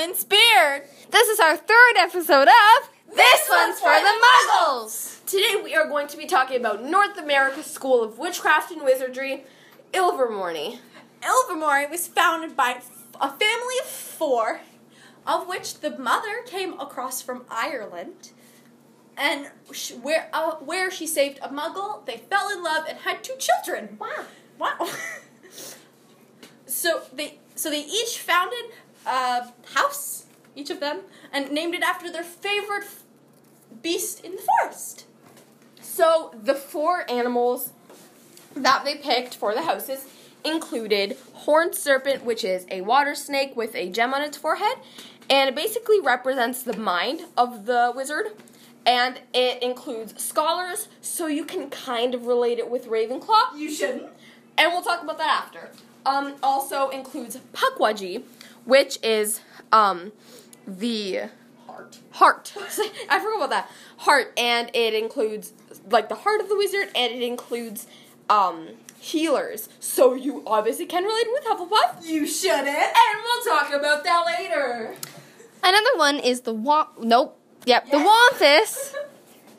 Speared. This is our third episode of This One's for the Muggles. Today we are going to be talking about North America's School of Witchcraft and Wizardry, Ilvermorny. Ilvermorny was founded by a family of four, of which the mother came across from Ireland, and sh- where uh, where she saved a Muggle. They fell in love and had two children. Wow. Wow. so they so they each founded a house, each of them, and named it after their favorite f- beast in the forest. So the four animals that they picked for the houses included horned serpent, which is a water snake with a gem on its forehead, and it basically represents the mind of the wizard. And it includes scholars, so you can kind of relate it with Ravenclaw. You shouldn't. and we'll talk about that after. Um, also includes Pukwudgie, which is um, the Heart. heart. I forgot about that heart, and it includes like the heart of the wizard, and it includes um, healers. So you obviously can relate with Hufflepuff, You shouldn't. and we'll talk about that later. Another one is the wa- nope. Yep, the Wampus,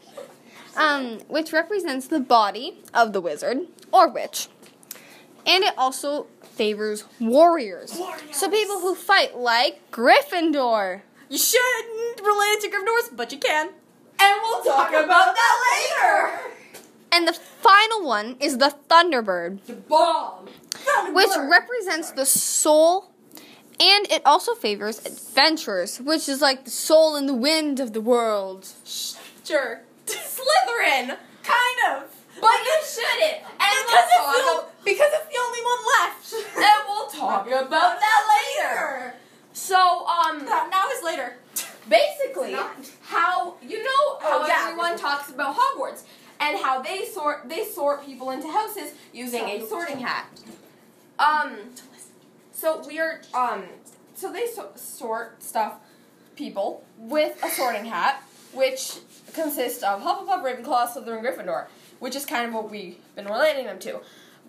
um, which represents the body of the wizard or witch, and it also favors warriors. Warriors. So people who fight like Gryffindor. You shouldn't relate it to Gryffindors, but you can. And we'll talk about that later. And the final one is the Thunderbird, The bomb. which represents the soul, and it also favors adventurers, which is like the soul and the wind of the world. Sure. Slytherin. Kind of. But you shouldn't. And Because we'll it's, talk the, about, because it's the only one left. and we'll talk about that later. So, um, Now, now is later. basically how you know how Oh, yeah. everyone talks about Hogwarts and how they sort they sort people into houses using a sorting hat. Um so we are um so they so- sort stuff people with a sorting hat which consists of Hufflepuff, Ravenclaw, Slytherin, Gryffindor, which is kind of what we've been relating them to.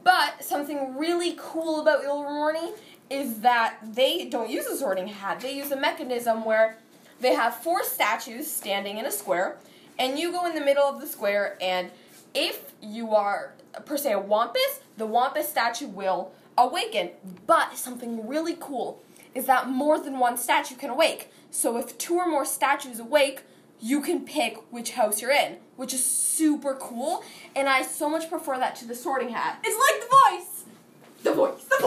But something really cool about Ilvermorny is that they don't use a sorting hat. They use a mechanism where they have four statues standing in a square, and you go in the middle of the square, and if you are, per se, a Wampus, the Wampus statue will awaken. But something really cool is that more than one statue can awake. So if two or more statues awake, you can pick which house you're in, which is super cool, and I so much prefer that to the sorting hat. It's like the voice. The voice. The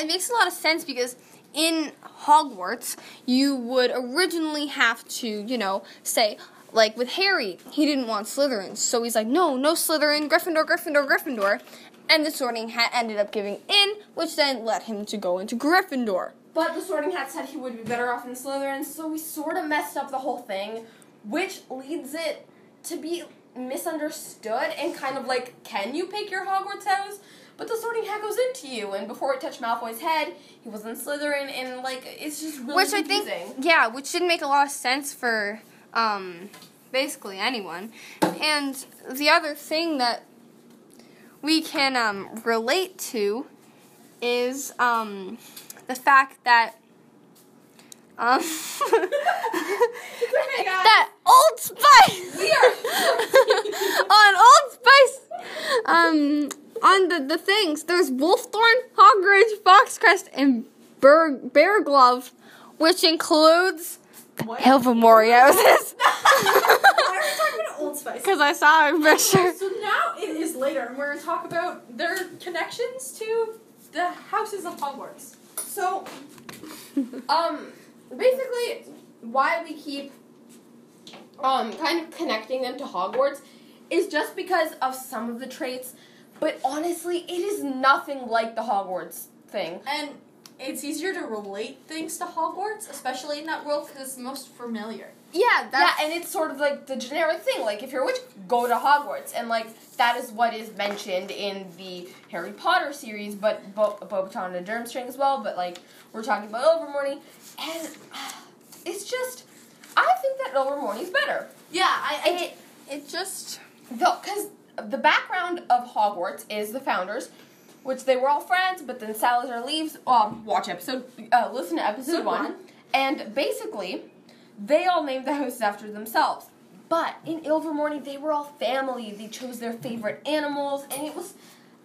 it makes a lot of sense because in Hogwarts, you would originally have to, you know, say, like with Harry, he didn't want Slytherin. So he's like, no, no Slytherin, Gryffindor, Gryffindor, Gryffindor. And the sorting hat ended up giving in, which then led him to go into Gryffindor. But the sorting hat said he would be better off in Slytherin, so we sort of messed up the whole thing, which leads it to be misunderstood and kind of like, can you pick your Hogwarts house? But the sorting hat goes into you, and before it touched Malfoy's head, he was in Slytherin, and like, it's just really which I think, yeah, which didn't make a lot of sense for um, basically anyone. And the other thing that we can um, relate to is um, the fact that um, that Old Spice We are- on Old Spice um on the, the things there's Wolfthorn, Hawkridge, Foxcrest, and Bear, Bear Glove, which includes What? Hilvermoriosis. Why are we talking about Old Spice? Because I saw a picture. So now it is later, and we're going to talk about their connections to the houses of Hogwarts. So, um, basically, why we keep um kind of connecting them to Hogwarts is just because of some of the traits, but honestly, it is nothing like the Hogwarts thing. And it's easier to relate things to Hogwarts, especially in that world, because it's most familiar. Yeah, Yeah, and it's sort of like the generic thing. Like, if you're a witch, go to Hogwarts. And, like, that is what is mentioned in the Harry Potter series, but Bo- Bobaton and Durmstrang as well. But, like, we're talking about Ilvermorny. And uh, it's just, I think that Ilvermorny's better. Yeah, I, it. It just Because the background of Hogwarts is the founders which they were all friends, but then Salazar leaves. Um, watch episode, uh, listen to episode one. And basically, they all named the houses after themselves. But in Ilvermorny, they were all family. They chose their favorite animals, and it was,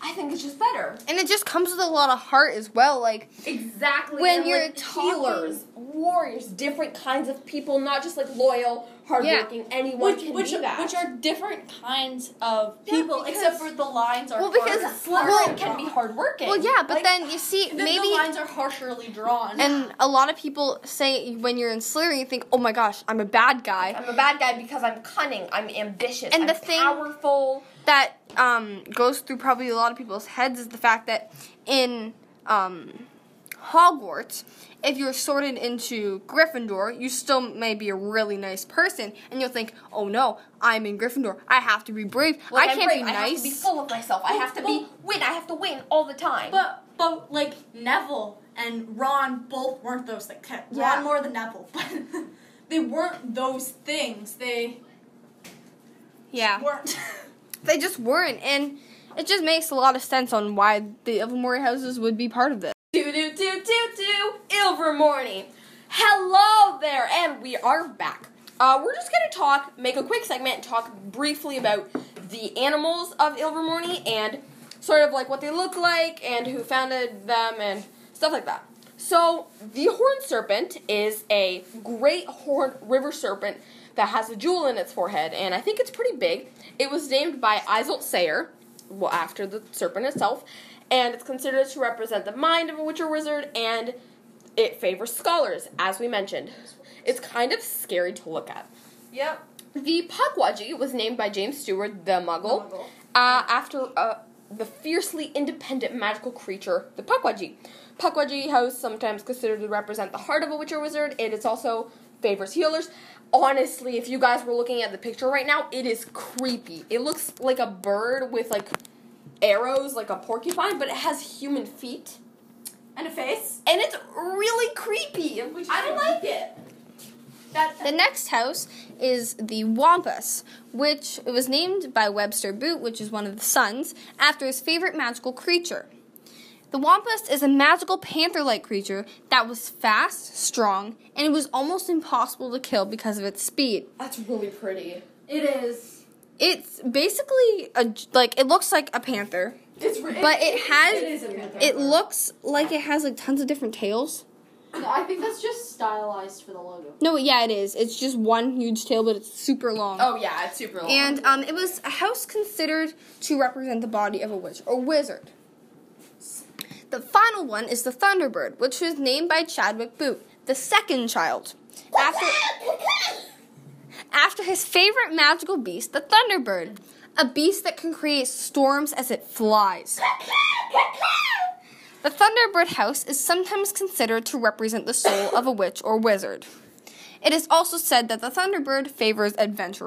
I think it's just better. And it just comes with a lot of heart as well. Like Exactly. When and, you're like, talking- healers, warriors, different kinds of people, not just like loyal, hardworking. Anyone Which, can which, be that. which are different kinds of Yeah, people, because- except for the lines are Well, because- harder- well- can be hardworking. well, yeah, but Like, then you see the, maybe the lines are harshly drawn. and a lot of people say when you're in Slytherin, you think, oh my gosh, I'm a bad guy. I'm a bad guy because I'm cunning, I'm ambitious, And I'm the thing- powerful. that um, goes through probably a lot of people's heads is the fact that in um, Hogwarts, if you're sorted into Gryffindor, you still may be a really nice person, and you'll think, "Oh no, I'm in Gryffindor. I have to be brave. Like, I I'm can't brave, be nice. I have to be full of myself. I have to be win. I have to win all the time. But but like Neville and Ron both weren't those things. Yeah. Ron more than Neville, but they weren't those things. They yeah, weren't. they just weren't, and it just makes a lot of sense on why the Ilvermorny houses would be part of this. Do do do do do Ilvermorny. Hello there, and we are back. Uh, we're just gonna talk, make a quick segment, talk briefly about the animals of Ilvermorny and sort of like what they look like and who founded them and stuff like that. So the horned serpent is a great horned river serpent that has a jewel in its forehead, and I think it's pretty big. It was named by Isolt Sayre, well, after the serpent itself, and it's considered to represent the mind of a witch or wizard, and it favors scholars, as we mentioned. It's kind of scary to look at. yep. The Pukwudgie was named by James Steward, the Muggle, Muggle. Uh, after uh, the fiercely independent magical creature, the Pukwudgie. Pukwudgie House sometimes considered to represent the heart of a witch or wizard. And It is also favors healers. Honestly, if you guys were looking at the picture right now, it is creepy. It looks like a bird with like arrows, like a porcupine, but it has human feet, And a face. and it's really creepy. I don't like it. That The next house is the Wampus, which it was named by Webster Boot, which is one of the sons, after his favorite magical creature. The Wampus is a magical panther like creature that was fast, strong, and it was almost impossible to kill because of its speed. That's really pretty. it is. It's basically a like it looks like a panther, It's re- but it has it is a panther. it looks like it has like tons of different tails. I think that's just stylized for the logo. No, yeah, it is. It's just one huge tail, but it's super long. Oh yeah, it's super long. And um, it was a house considered to represent the body of a witch or wizard. The final one is the Thunderbird, which was named by Chadwick Boot, the second child. After, after his favorite magical beast, the Thunderbird, a beast that can create storms as it flies. The Thunderbird house is sometimes considered to represent the soul of a witch or wizard. It is also said that the Thunderbird favors adventurers.